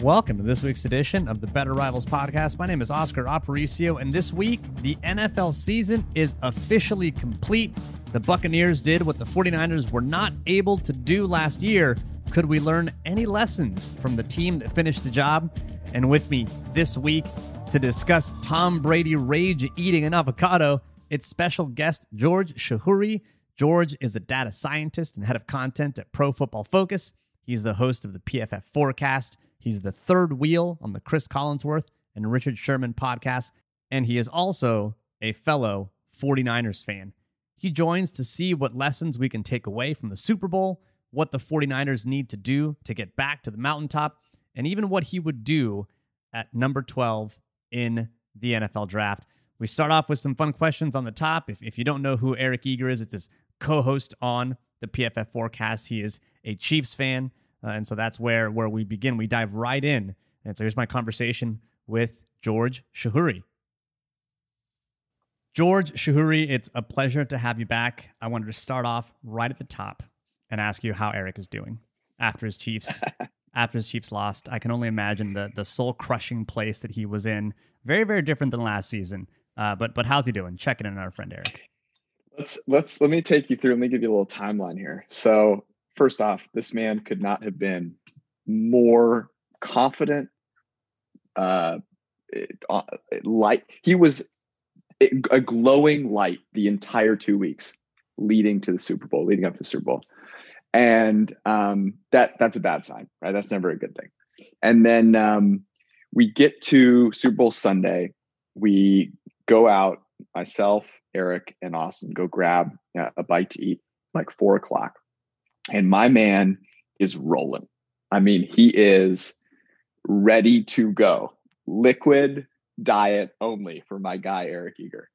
Welcome to this week's edition of the Better Rivals podcast. My name is Oscar Aparicio, and this week the NFL season is officially complete. The Buccaneers did what the 49ers were not able to do last year. Could we learn any lessons from the team that finished the job? And with me this week to discuss Tom Brady rage eating an avocado, it's special guest George Chahrouri. George is the data scientist and head of content at Pro Football Focus. He's the host of the PFF Forecast. He's the third wheel on the Chris Collinsworth and Richard Sherman podcast, and he is also a fellow 49ers fan. He joins to see what lessons we can take away from the Super Bowl, what the 49ers need to do to get back to the mountaintop, and even what he would do at number 12 in the NFL draft. We start off with some fun questions on the top. If, if you don't know who Eric Eager is, it's his co host on the PFF forecast. He is a Chiefs fan. Uh, and so that's where where we begin. We dive right in. And so here's my conversation with George Chahrouri. George Chahrouri, it's a pleasure to have you back. I wanted to start off right at the top and ask you how Eric is doing after his Chiefs after his Chiefs lost. I can only imagine the the soul crushing place that he was in. Very very different than last season. Uh, but but how's he doing? Checking in on our friend Eric. Let's let's let me take you through. Let me give you a little timeline here. So first off, this man could not have been more confident. Uh, uh light. He was a glowing light the entire two weeks leading to the Super Bowl, leading up to the Super Bowl, and um, that that's a bad sign, right? That's never a good thing. And then um, we get to Super Bowl Sunday. We go out, myself, Eric, and Austin go grab a bite to eat, like four o'clock and my man is rolling. I mean, he is ready to go. Liquid diet only for my guy Eric Eager.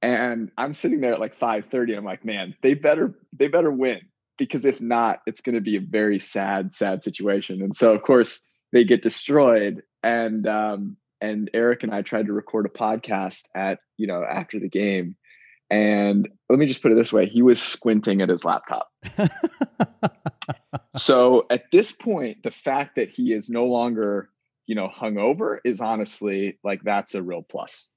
And I'm sitting there at like 5:30. I'm like, man, they better they better win because if not, it's going to be a very sad, sad situation. And so, of course, they get destroyed. And um, and Eric and I tried to record a podcast at you know after the game, and let me just put it this way he was squinting at his laptop. so at this point, the fact that he is no longer, you know, hungover is honestly like that's a real plus.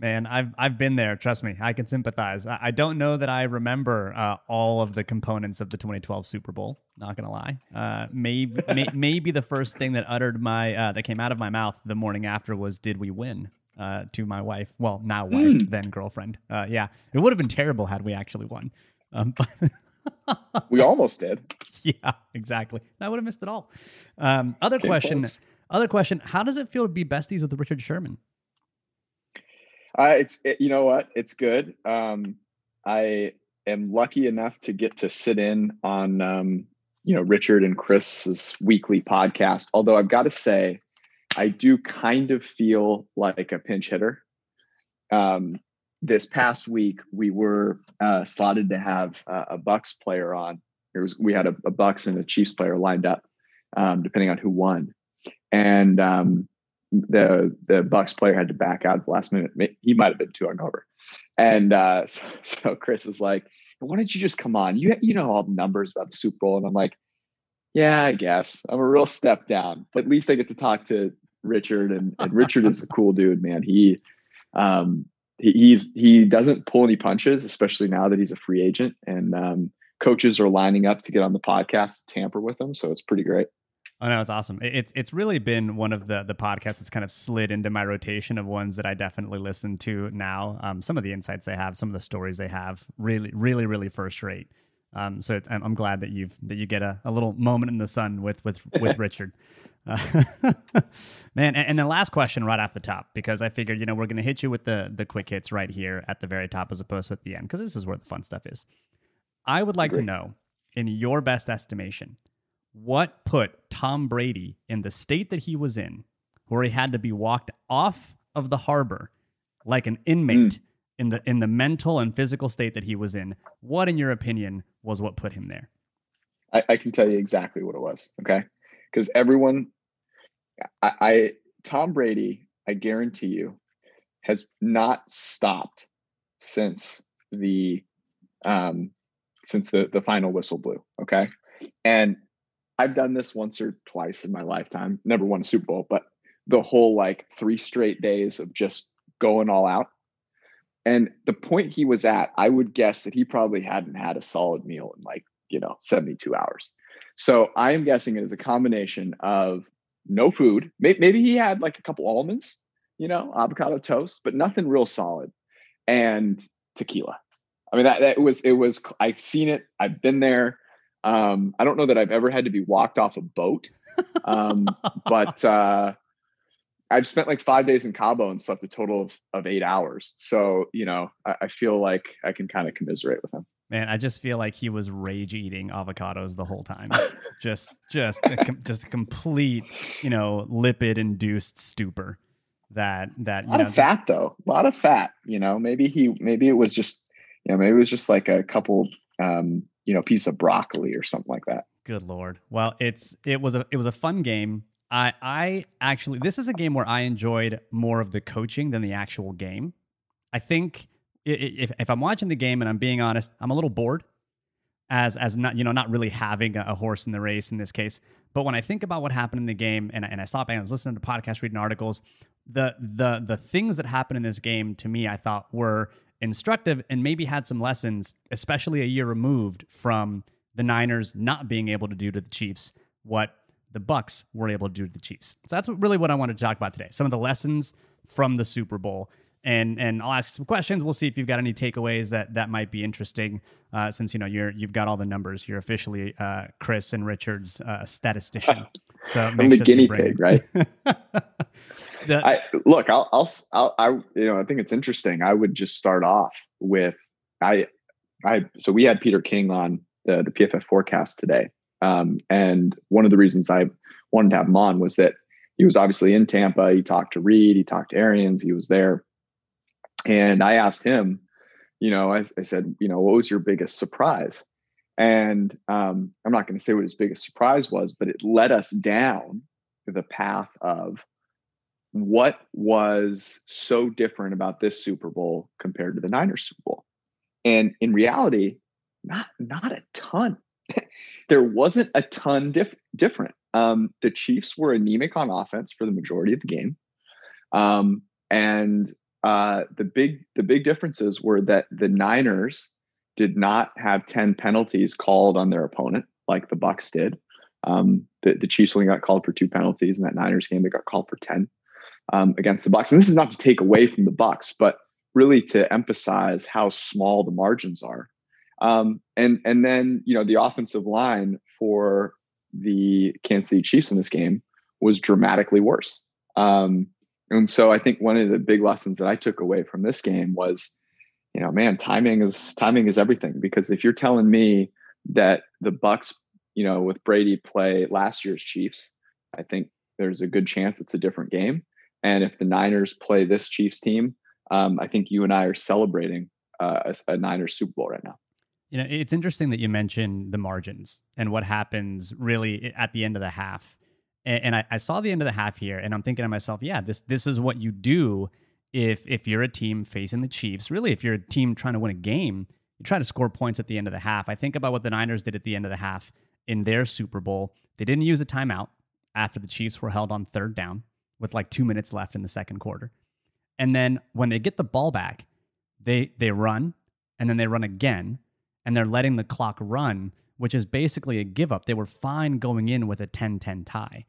Man, I've I've been there. Trust me, I can sympathize. I, I don't know that I remember uh, all of the components of the 2012 Super Bowl. Not gonna lie. Uh, maybe may, maybe the first thing that uttered my uh, that came out of my mouth the morning after was, "Did we win?" Uh, to my wife. Well, now wife, mm. then girlfriend. Uh, yeah, it would have been terrible had we actually won. Um, we almost did. Yeah, exactly. I would have missed it all. Um, other Came question. Close. Other question. How does it feel to be besties with Richard Sherman? Uh, it's it, you know what it's good. Um, I am lucky enough to get to sit in on um, you know Richard and Chris's weekly podcast. Although I've got to say, I do kind of feel like a pinch hitter. Um, this past week, we were uh, slotted to have uh, a Bucs player on. There was we had a, a Bucs and a Chiefs player lined up, um, depending on who won, and um, the the Bucs player had to back out at the last minute. He might have been too hungover, and uh, so, so Chris is like, "Why don't you just come on? You you know all the numbers about the Super Bowl." And I'm like, "Yeah, I guess I'm a real step down, but at least I get to talk to Richard, and, and Richard is a cool dude, man. He, um, he, he's he doesn't pull any punches, especially now that he's a free agent, and um, coaches are lining up to get on the podcast to tamper with him. So it's pretty great. Oh no, it's awesome. It's it's really been one of the the podcasts that's kind of slid into my rotation of ones that I definitely listen to now. Um, some of the insights they have, some of the stories they have, really, really, really first rate. Um, so I'm, I'm, glad that you've that you get a, a little moment in the sun with with with Richard. Uh, man, and, and the last question right off the top, because I figured you know we're gonna hit you with the the quick hits right here at the very top as opposed to at the end, because this is where the fun stuff is. I would like Great. to know, in your best estimation, what put Tom Brady in the state that he was in, where he had to be walked off of the harbor like an inmate mm. in the in the mental and physical state that he was in. What, in your opinion, was what put him there? I, I can tell you exactly what it was. Okay, because everyone, I, I Tom Brady, I guarantee you, has not stopped since the um since the the final whistle blew. Okay, and I've done this once or twice in my lifetime. Never won a Super Bowl, but the whole like three straight days of just going all out. And the point he was at, I would guess that he probably hadn't had a solid meal in like, you know, 72 hours. So I am guessing it is a combination of no food. Maybe he had like a couple almonds, you know, avocado toast, but nothing real solid and tequila. I mean, that, that was, it was, I've seen it. I've been there. Um, I don't know that I've ever had to be walked off a boat, um, but uh, I've spent like five days in Cabo and slept a total of, of eight hours. So, you know, I, I feel like I can kind of commiserate with him. Man, I just feel like he was rage eating avocados the whole time. just, just, a, just a complete, you know, lipid induced stupor. That that a lot know, of fat though, a lot of fat. You know, maybe he, maybe it was just, you know, maybe it was just like a couple um, you know piece of broccoli or something like that. Good lord. Well, it's it was a it was a fun game. I I actually this is a game where I enjoyed more of the coaching than the actual game. I think if if I'm watching the game and I'm being honest, I'm a little bored as as not you know not really having a, horse in the race in this case. But when I think about what happened in the game and and I stop and I was listening to podcasts, reading articles, the the the things that happened in this game to me I thought were instructive and maybe had some lessons, especially a year removed from the Niners not being able to do to the Chiefs what the Bucs were able to do to the Chiefs. So that's really what I wanted to talk about today. Some of the lessons from the Super Bowl. And and I'll ask some questions. We'll see if you've got any takeaways that that might be interesting. Uh, since you know you're you've got all the numbers, you're officially uh, Chris and Richard's uh, statistician. So I'm the sure guinea pig, right? the, I look, I'll, I'll, I'll, I, you know, I think it's interesting. I would just start off with, I, I, so we had Peter King on the, the PFF forecast today. Um, and one of the reasons I wanted to have him on was that he was obviously in Tampa. He talked to Reid, he talked to Arians, he was there. And I asked him, you know, I, I said, you know, what was your biggest surprise? And um, I'm not going to say what his biggest surprise was, but it led us down the path of what was so different about this Super Bowl compared to the Niners Super Bowl? And in reality, not not a ton. there wasn't a ton diff- different. Um, the Chiefs were anemic on offense for the majority of the game, um, and uh, the big the big differences were that the Niners did not have ten penalties called on their opponent like the Bucs did. Um, the, the Chiefs only got called for two penalties in that Niners game. They got called for ten um, against the Bucs. And this is not to take away from the Bucs, but really to emphasize how small the margins are. Um, and and then you know the offensive line for the Kansas City Chiefs in this game was dramatically worse. Um, and so I think one of the big lessons that I took away from this game was, you know, man, timing is timing is everything. Because if you're telling me that the Bucs, you know, with Brady play last year's Chiefs, I think there's a good chance it's a different game. And if the Niners play this Chiefs team, um, I think you and I are celebrating uh, a, a Niners Super Bowl right now. You know, it's interesting that you mentioned the margins and what happens really at the end of the half. And, and I, I, saw the end of the half here, and I'm thinking to myself, yeah, this this is what you do if if you're a team facing the Chiefs. Really, if you're a team trying to win a game, you try to score points at the end of the half. I think about what the Niners did at the end of the half in their Super Bowl. They didn't use a timeout after the Chiefs were held on third down with like two minutes left in the second quarter. And then when they get the ball back, they they run and then they run again and they're letting the clock run which is basically a give up. They were fine going in with a 10-10 tie.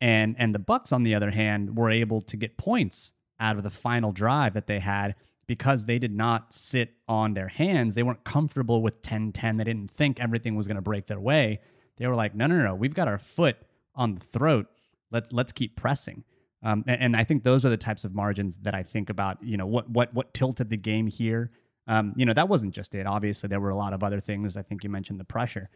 And and the Bucs on the other hand were able to get points out of the final drive that they had because they did not sit on their hands. They weren't comfortable with 10-10. They didn't think everything was going to break their way. They were like, "No, no, no. We've got our foot on the throat. Let's let's keep pressing." Um, and, and, I think those are the types of margins that I think about. You know, what what what tilted the game here. Um, you know, that wasn't just it. Obviously, there were a lot of other things. I think you mentioned the pressure,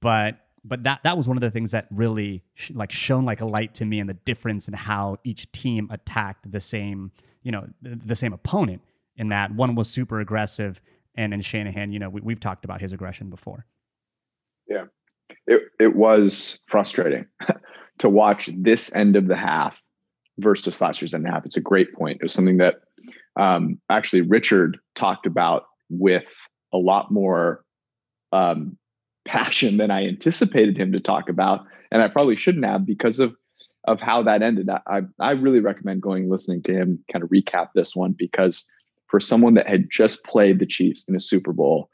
but but that that was one of the things that really sh- like shone like a light to me and the difference in how each team attacked the same you know the, same opponent. In that one was super aggressive, and in Shanahan, you know, we, we've talked about his aggression before. Yeah, it it was frustrating to watch this end of the half versus last year's end of the half. It's a great point. It was something that um, actually Richard talked about with a lot more um, passion than I anticipated him to talk about, and I probably shouldn't have because of of how that ended. I I really recommend going listening to him kind of recap this one because for someone that had just played the Chiefs in a Super Bowl,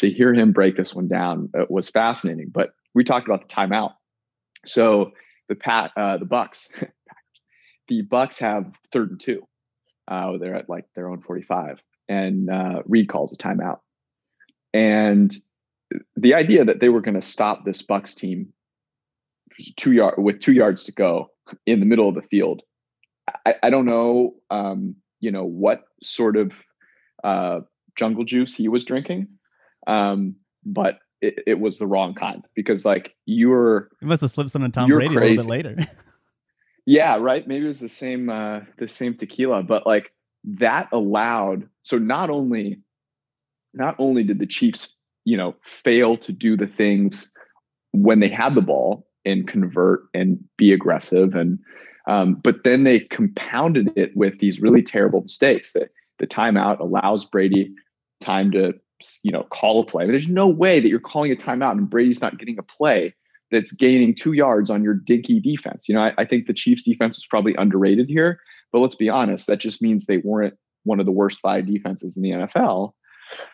to hear him break this one down uh, was fascinating. But we talked about the timeout. So the pat uh, the Bucs the Bucs have third and two. Uh, they're at like their own 45, and uh, Reid calls a timeout. And the idea that they were going to stop this Bucs team two yard with two yards to go in the middle of the field, I, I don't know, um, you know, what sort of uh, jungle juice he was drinking, um, but it, it, was the wrong kind because like you were. It must have slipped some on Tom Brady crazy. a little bit later. Yeah, right. Maybe it was the same uh the same tequila, but like that allowed so not only not only did the Chiefs, you know, fail to do the things when they had the ball and convert and be aggressive and um, but then they compounded it with these really terrible mistakes that the timeout allows Brady time to you know call a play. there's no way that you're calling a timeout and Brady's not getting a play that's gaining two yards on your dinky defense. You know, I, I think the Chiefs defense was probably underrated here, but let's be honest, that just means they weren't one of the worst five defenses in the NFL.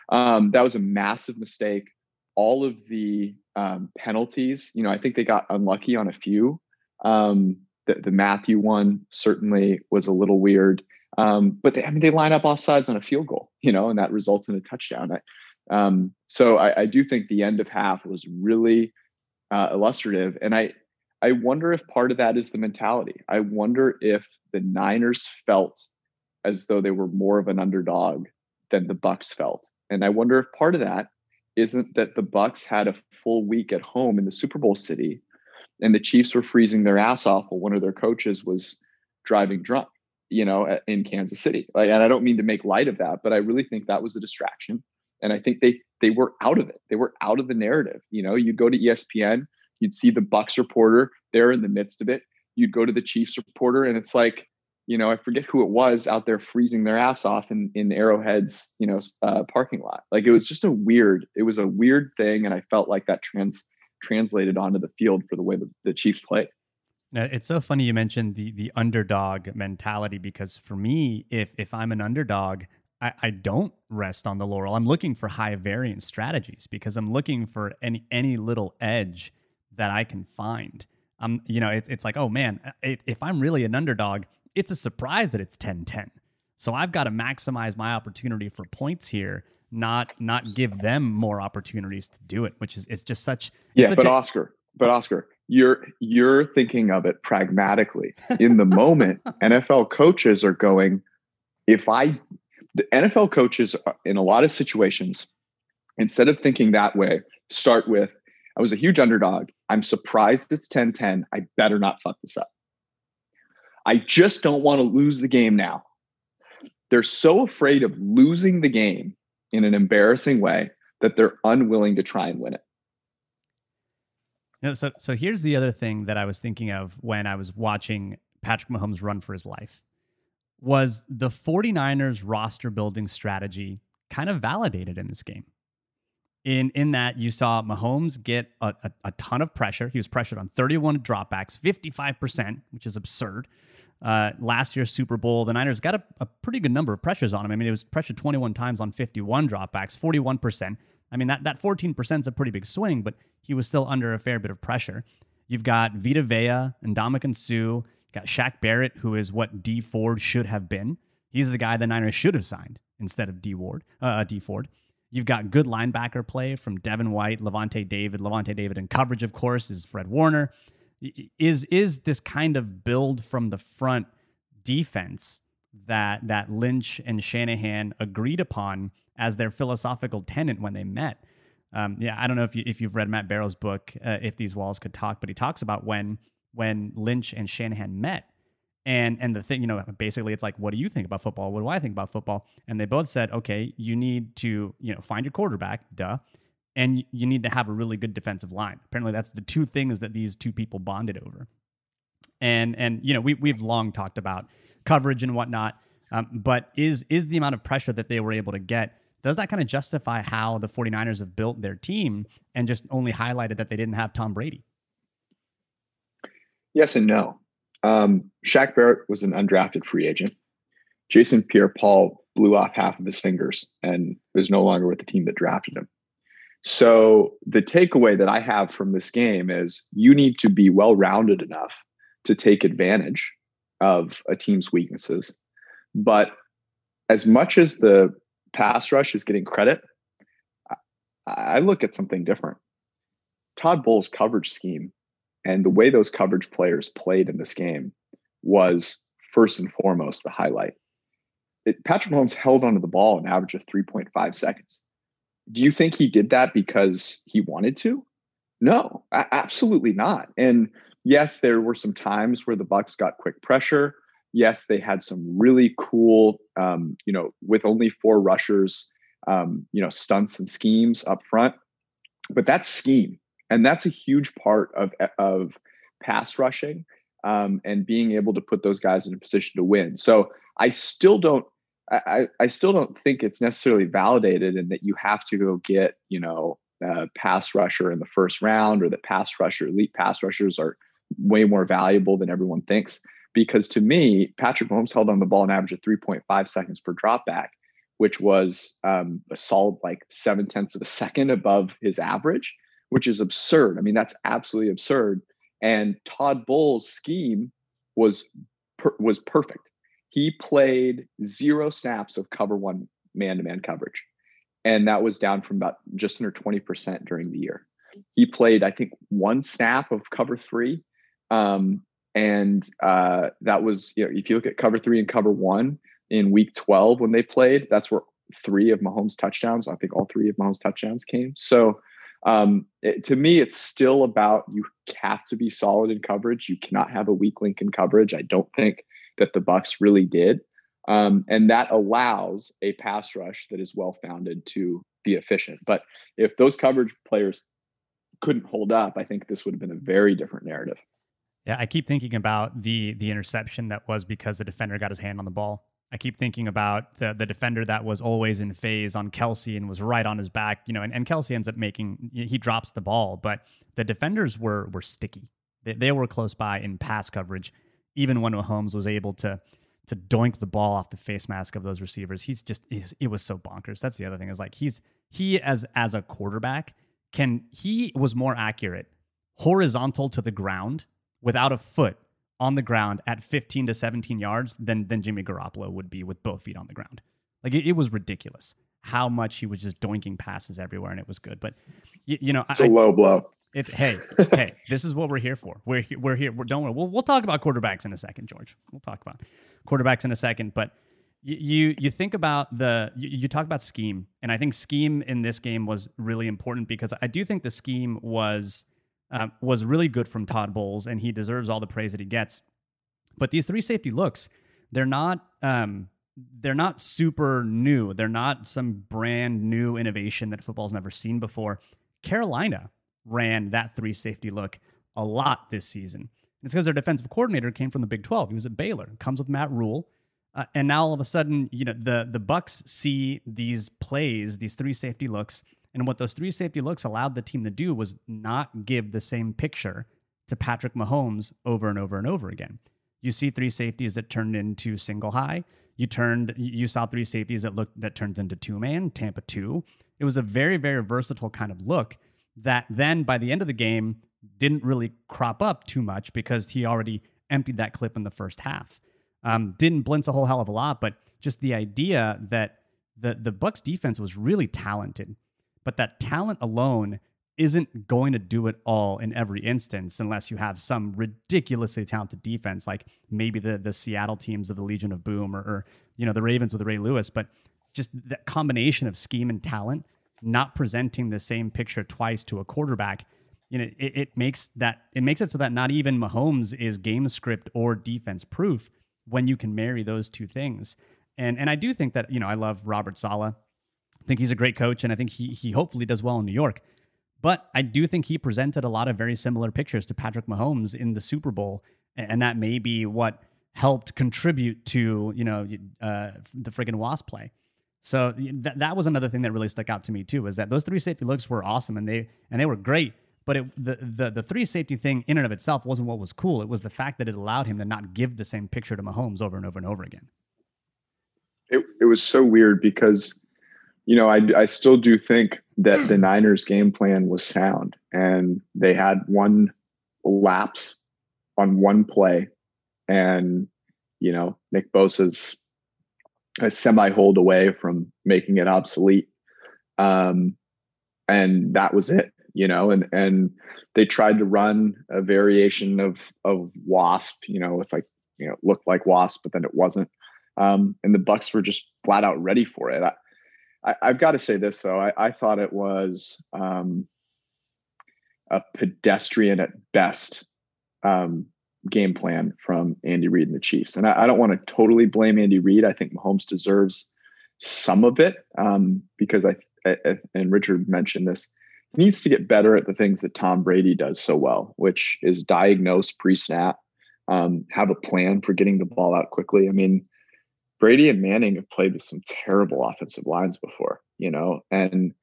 Um, that was a massive mistake. All of the um, penalties, you know, I think they got unlucky on a few. Um, the, the, Mathieu one certainly was a little weird, um, but they, I mean, they line up offsides on a field goal, you know, and that results in a touchdown. I, um, so I, I do think the end of half was really uh, illustrative. And I, I wonder if part of that is the mentality. I wonder if the Niners felt as though they were more of an underdog than the Bucs felt. And I wonder if part of that isn't that the Bucs had a full week at home in the Super Bowl city and the Chiefs were freezing their ass off while one of their coaches was driving drunk, you know, in Kansas City. Like, and I don't mean to make light of that, but I really think that was a distraction. And I think they they were out of it. They were out of the narrative. You know, you'd go to ESPN, you'd see the Bucs reporter there in the midst of it. You'd go to the Chiefs reporter, and it's like, you know, I forget who it was out there freezing their ass off in in Arrowhead's, you know, uh, parking lot. Like it was just a weird. It was a weird thing, and I felt like that trans translated onto the field for the way the, the Chiefs played. Now, it's so funny you mentioned the the underdog mentality because for me, if if I'm an underdog, I, I don't rest on the laurel. I'm looking for high variance strategies because I'm looking for any any little edge that I can find. Um, you know, it's it's like, oh man, it, if I'm really an underdog, it's a surprise that it's 10-10. So I've got to maximize my opportunity for points here, not not give them more opportunities to do it, which is it's just such Yeah, such but a, Oscar, but Oscar, you're you're thinking of it pragmatically. In the moment, NFL coaches are going, if I the NFL coaches in a lot of situations, instead of thinking that way, start with, I was a huge underdog. I'm surprised it's 10 10. I better not fuck this up. I just don't want to lose the game now. They're so afraid of losing the game in an embarrassing way that they're unwilling to try and win it. You know, so so here's the other thing that I was thinking of when I was watching Patrick Mahomes run for his life was the 49ers roster building strategy kind of validated in this game. In, in that you saw Mahomes get a, a, a ton of pressure. He was pressured on 31 dropbacks, 55%, which is absurd. Uh, last year's Super Bowl, the Niners got a, a, pretty good number of pressures on him. I mean, it was pressured 21 times on 51 dropbacks, 41%. I mean, that, that 14% is a pretty big swing, but he was still under a fair bit of pressure. You've got Vita Vea and Ndamukong Suh. Got Shaq Barrett, who is what Dee Ford should have been. He's the guy the Niners should have signed instead of D Ward, uh, Dee Ford. You've got good linebacker play from Devin White, Lavonte David. Lavonte David in coverage, of course, is Fred Warner. Is is this kind of build from the front defense that that Lynch and Shanahan agreed upon as their philosophical tenant when they met? Um, yeah, I don't know if you if you've read Matt Barrow's book, uh, If These Walls Could Talk, but he talks about when when Lynch and Shanahan met and and the thing, you know, basically it's like, what do you think about football? What do I think about football? And they both said, okay, you need to, you know, find your quarterback, duh. And you need to have a really good defensive line. Apparently that's the two things that these two people bonded over. And and you know, we we've long talked about coverage and whatnot. Um, but is is the amount of pressure that they were able to get does that kind of justify how the 49ers have built their team and just only highlighted that they didn't have Tom Brady? Yes and no. Um, Shaq Barrett was an undrafted free agent. Jason Pierre Paul blew off half of his fingers and was no longer with the team that drafted him. So the takeaway that I have from this game is you need to be well rounded enough to take advantage of a team's weaknesses. But as much as the pass rush is getting credit, I look at something different. Todd Bowles' coverage scheme and the way those coverage players played in this game was first and foremost the highlight. It, Patrick Mahomes held onto the ball an average of 3.5 seconds. Do you think he did that because he wanted to? No, absolutely not. And yes, there were some times where the Bucks got quick pressure. Yes, they had some really cool, um, you know, with only four rushers, um, you know, stunts and schemes up front. But that's scheme and that's a huge part of of pass rushing um, and being able to put those guys in a position to win. So I still don't. I, I still don't think it's necessarily validated and that you have to go get, you know, a pass rusher in the first round or that pass rusher, elite pass rushers are way more valuable than everyone thinks. Because to me, Patrick Mahomes held on the ball an average of 3.5 seconds per dropback, which was um, a solid like seven tenths of a second above his average which is absurd. I mean, that's absolutely absurd. And Todd Bowles' scheme was per, was perfect. He played zero snaps of cover one man to man coverage, and that was down from about just under twenty percent during the year. He played, I think, one snap of cover three, um, and uh, that was you know if you look at cover three and cover one in week twelve when they played, that's where three of Mahomes' touchdowns. I think all three of Mahomes' touchdowns came. So um, it, to me, it's still about you have to be solid in coverage. You cannot have a weak link in coverage. I don't think that the Bucs really did, um, and that allows a pass rush that is well founded to be efficient. But if those coverage players couldn't hold up, I think this would have been a very different narrative. Yeah, I keep thinking about the the interception that was because the defender got his hand on the ball. I keep thinking about the the defender that was always in phase on Kelce and was right on his back, you know, and, and Kelce ends up making he drops the ball, but the defenders were were sticky. They, they were close by in pass coverage, even when Mahomes was able to to doink the ball off the face mask of those receivers. He's just it was so bonkers. That's the other thing is like he's he as as a quarterback can he was more accurate horizontal to the ground without a foot on the ground at 15 to 17 yards than than Jimmy Garoppolo would be with both feet on the ground. Like it, it was ridiculous how much he was just doinking passes everywhere, and it was good. But you, you know, it's I, a low blow. It's hey, hey, this is what we're here for. We're here, we're here. We're, don't worry. We'll we'll talk about quarterbacks in a second, George. We'll talk about quarterbacks in a second. But you you, you think about the you, you talk about scheme, and I think scheme in this game was really important because I do think the scheme was uh, was really good from Todd Bowles, and he deserves all the praise that he gets. But these three safety looks, they're not um, they're not super new. They're not some brand new innovation that football's never seen before. Carolina ran that three safety look a lot this season. It's because their defensive coordinator came from the Big 12. He was at Baylor, comes with Matt Rhule. Uh, and now all of a sudden, you know, the the Bucs see these plays, these three safety looks, and what those three safety looks allowed the team to do was not give the same picture to Patrick Mahomes over and over and over again. You see three safeties that turned into single high. You turned you saw three safeties that looked that turned into two man, Tampa two. It was a very, very versatile kind of look that then by the end of the game didn't really crop up too much because he already emptied that clip in the first half. Um, didn't blitz a whole hell of a lot, but just the idea that the the Bucs defense was really talented, but that talent alone isn't going to do it all in every instance unless you have some ridiculously talented defense, like maybe the the Seattle teams of the Legion of Boom or, or you know the Ravens with Ray Lewis. But just that combination of scheme and talent, not presenting the same picture twice to a quarterback, you know, it, it makes that it makes it so that not even Mahomes is game script or defense proof when you can marry those two things. And and I do think that you know I love Robert Saleh. Think he's a great coach, and I think he he hopefully does well in New York. But I do think he presented a lot of very similar pictures to Patrick Mahomes in the Super Bowl, and that may be what helped contribute to you know uh, the friggin' wasp play. So th- that was another thing that really stuck out to me too, was that those three safety looks were awesome and they and they were great. But it, the, the the three safety thing in and of itself wasn't what was cool. It was the fact that it allowed him to not give the same picture to Mahomes over and over and over again. It it was so weird because, you know, I I still do think that the Niners game plan was sound and they had one lapse on one play and you know Nick Bosa's a semi hold away from making it obsolete. Um, and that was it you know and and they tried to run a variation of of wasp you know with like you know looked like wasp but then it wasn't. Um, and the Bucs were just flat out ready for it. I, I, have got to say this though. I, I thought it was um, a pedestrian at best um, game plan from Andy Reid and the Chiefs. And I, I don't want to totally blame Andy Reid. I think Mahomes deserves some of it um, because I, I, and Richard mentioned this. Needs to get better at the things that Tom Brady does so well, which is diagnose pre-snap, um, have a plan for getting the ball out quickly. I mean, Brady and Manning have played with some terrible offensive lines before, you know, and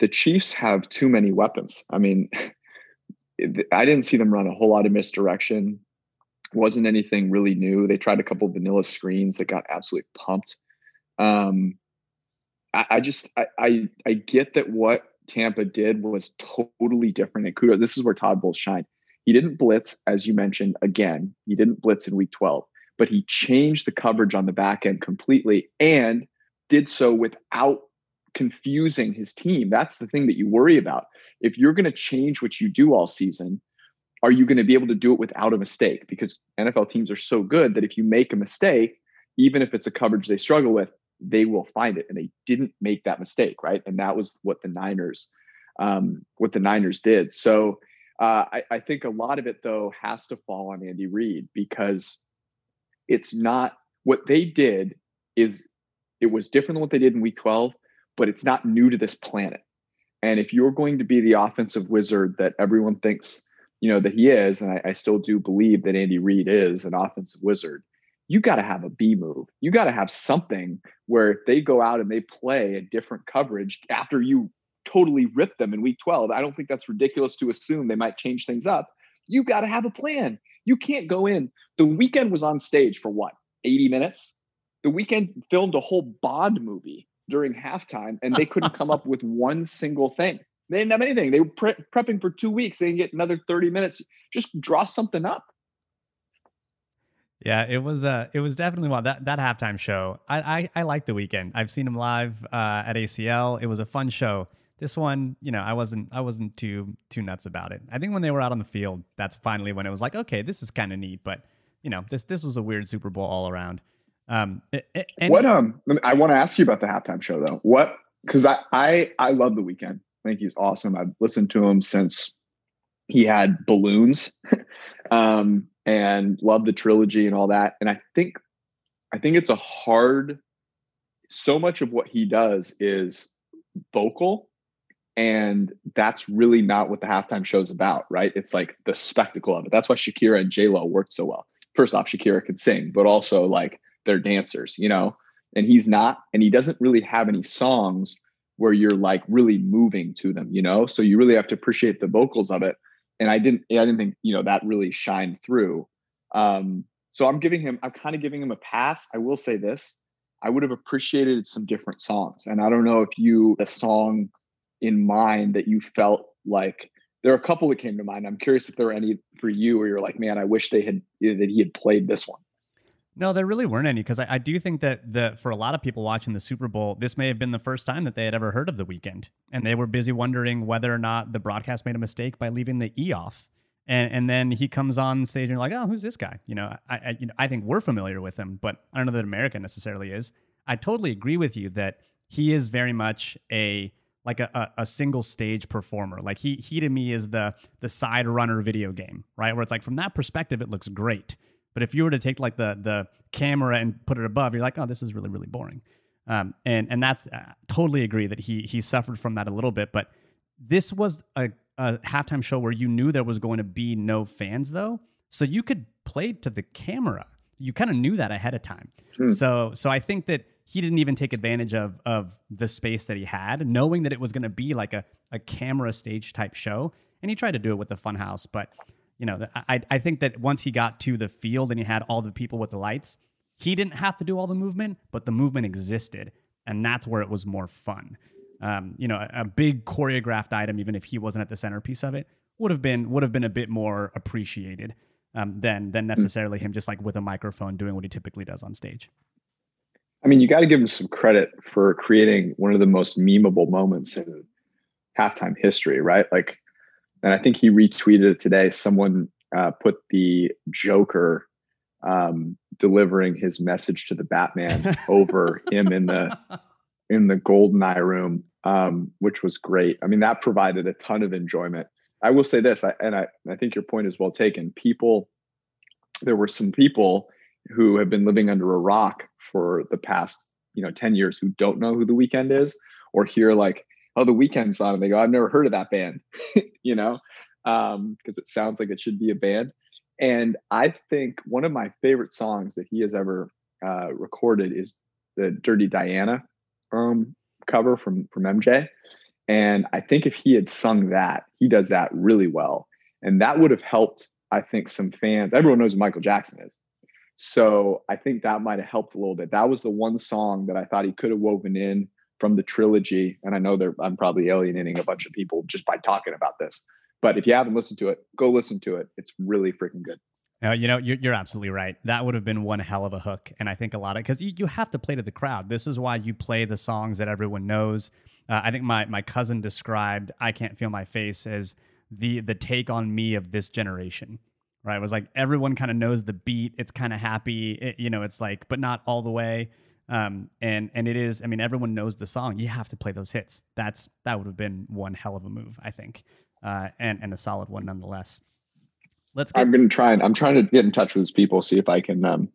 the Chiefs have too many weapons. I mean, I didn't see them run a whole lot of misdirection. Wasn't anything really new. They tried a couple vanilla screens that got absolutely pumped. Um, I, I just I, I, I get that what Tampa did was totally different. And kudos, this is where Todd Bowles shined. He didn't blitz, as you mentioned. Again, he didn't blitz in Week 12 but he changed the coverage on the back end completely and did so without confusing his team. That's the thing that you worry about. If you're going to change what you do all season, are you going to be able to do it without a mistake? Because NFL teams are so good that if you make a mistake, even if it's a coverage they struggle with, they will find it. And they didn't make that mistake, right? And that was what the Niners, um, what the Niners did. So uh, I, I think a lot of it though has to fall on Andy Reid because it's not what they did is it was different than what they did in week 12 but it's not new to this planet. And if you're going to be the offensive wizard that everyone thinks you know that he is and i, I still do believe that andy reid is an offensive wizard you got to have a b move. You got to have something where if they go out and they play a different coverage after you totally rip them in week 12 i don't think that's ridiculous to assume they might change things up. You got to have a plan you can't go in. The Weeknd was on stage for what, 80 minutes? The Weeknd filmed a whole Bond movie during halftime and they couldn't come up with one single thing. They didn't have anything. They were pre- prepping for two weeks. They didn't get another 30 minutes. Just draw something up. Yeah, it was uh it was definitely well that that halftime show. I I, I like the Weeknd. I've seen him live uh, at ACL. It was a fun show. This one, you know, I wasn't I wasn't too too nuts about it. I think when they were out on the field, that's finally when it was like, okay, this is kind of neat. But you know, this this was a weird Super Bowl all around. Um, and what um, I want to ask you about the halftime show though. What because I I I love the Weeknd. I think he's awesome. I've listened to him since he had balloons, um, and love the trilogy and all that. And I think I think it's a hard. So much of what he does is vocal and that's really not what the halftime show is about, right? It's like the spectacle of it. That's why Shakira and J Lo worked so well. First off, Shakira could sing, but also like they're dancers, you know. And he's not, and he doesn't really have any songs where you're like really moving to them, you know. So you really have to appreciate the vocals of it. And I didn't, I didn't think you know that really shined through. Um, So I'm giving him, I'm kind of giving him a pass. I will say this I would have appreciated some different songs. And I don't know if you, a song in mind that you felt like there are a couple that came to mind. I'm curious if there were any for you where you're like, man, I wish they had, eh, that he had played this one. No, there really weren't any because I, I, do think that the for a lot of people watching the Super Bowl, this may have been the first time that they had ever heard of the Weeknd, and they were busy wondering whether or not the broadcast made a mistake by leaving the E off. And and then he comes on stage and you're like, oh, who's this guy? You know, I I, you know, I think we're familiar with him, but I don't know that America necessarily is. I totally agree with you that he is very much a like a, a, a, single stage performer. Like he he to me is the the side runner video game, right? Where it's like from that perspective, it looks great. But if you were to take like the the camera and put it above, you're like, oh, this is really really boring. Um, and and that's uh, totally agree that he he suffered from that a little bit. But this was a, a halftime show where you knew there was going to be no fans though, so you could play to the camera. You kind of knew that ahead of time. Hmm. So so I think that he didn't even take advantage of of the space that he had, knowing that it was going to be like a a camera stage type show. And he tried to do it with the Funhouse, but you know, I I think that once he got to the field and he had all the people with the lights, he didn't have to do all the movement, but the movement existed, and that's where it was more fun. Um, you know, a, a big choreographed item, even if he wasn't at the centerpiece of it, would have been would have been a bit more appreciated um, than than necessarily him just like with a microphone doing what he typically does on stage. I mean, you got to give him some credit for creating one of the most memeable moments in halftime history, right? Like, and I think he retweeted it today. Someone uh, put the Joker um, delivering his message to the Batman over him in the in the golden eye room, um, which was great. I mean, that provided a ton of enjoyment. I will say this, I, and I, I think your point is well taken. People, there were some people who have been living under a rock for the past you know 10 years who don't know who the Weeknd is or hear like oh the Weeknd song and they go i've never heard of that band you know? Because um, it sounds like it should be a band. And i think one of my favorite songs that he has ever uh, recorded is the dirty diana um, cover from from mj and i think if he had sung that he does that really well. And that would have helped i think some fans. Everyone knows who michael jackson is so I think that might have helped a little bit. That was the one song that I thought he could have woven in from the trilogy. And I know that I'm probably alienating a bunch of people just by talking about this. But if you haven't listened to it, go listen to it. It's really freaking good. You know, you're, you're absolutely right. That would have been one hell of a hook. And I think a lot of, because you, you have to play to the crowd. This is why you play the songs that everyone knows. Uh, I think my, my cousin described I Can't Feel My Face as the, the take on me of this generation right? It was like everyone kind of knows the beat. It's kind of happy, it, you know. It's like, but not all the way. Um, and and it is. I mean, everyone knows the song. You have to play those hits. That's that would have been one hell of a move, I think, uh, and and a solid one nonetheless. Let's. Get- I'm gonna try and I'm trying to get in touch with these people, see if I can um,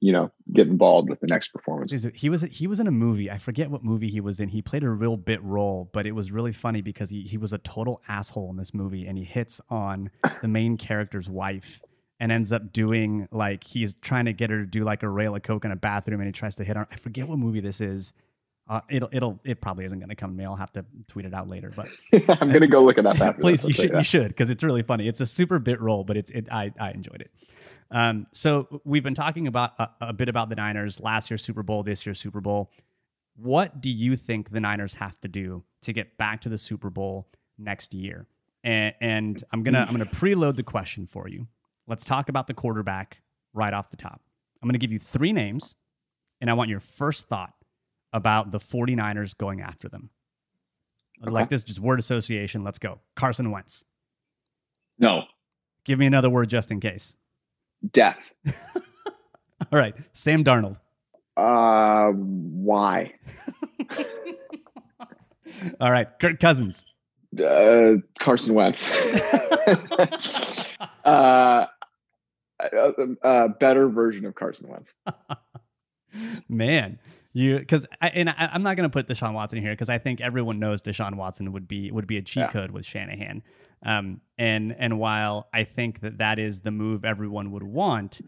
you know get involved with the next performance he was he was in a movie i forget what movie he was in he played a real bit role but it was really funny because he, he was a total asshole in this movie and he hits on the main character's wife and ends up doing like he's trying to get her to do like a rail of coke in a bathroom and he tries to hit her i forget what movie this is uh, it'll it'll it probably isn't going to come to me. I'll have to tweet it out later. But I'm going to go look it up after. Please, you should you should because it's really funny. It's a super bit role, but it's it I I enjoyed it. Um, so we've been talking about a, a bit about the Niners last year's Super Bowl, this year's Super Bowl. What do you think the Niners have to do to get back to the Super Bowl next year? And, and I'm gonna I'm gonna preload the question for you. Let's talk about the quarterback right off the top. I'm gonna give you three names, and I want your first thought about the 49ers going after them. Okay. Like this, just word association. Let's go. Carson Wentz. No. Give me another word just in case. Death. All right. Sam Darnold. Uh, why? All right. Kirk Cousins. Uh, Carson Wentz. uh, a, a, better version of Carson Wentz. Man, you because and I, am not going to put Deshaun Watson here because I think everyone knows Deshaun Watson would be would be a cheat yeah. code with Shanahan. Um, and and while I think that that is the move everyone would want,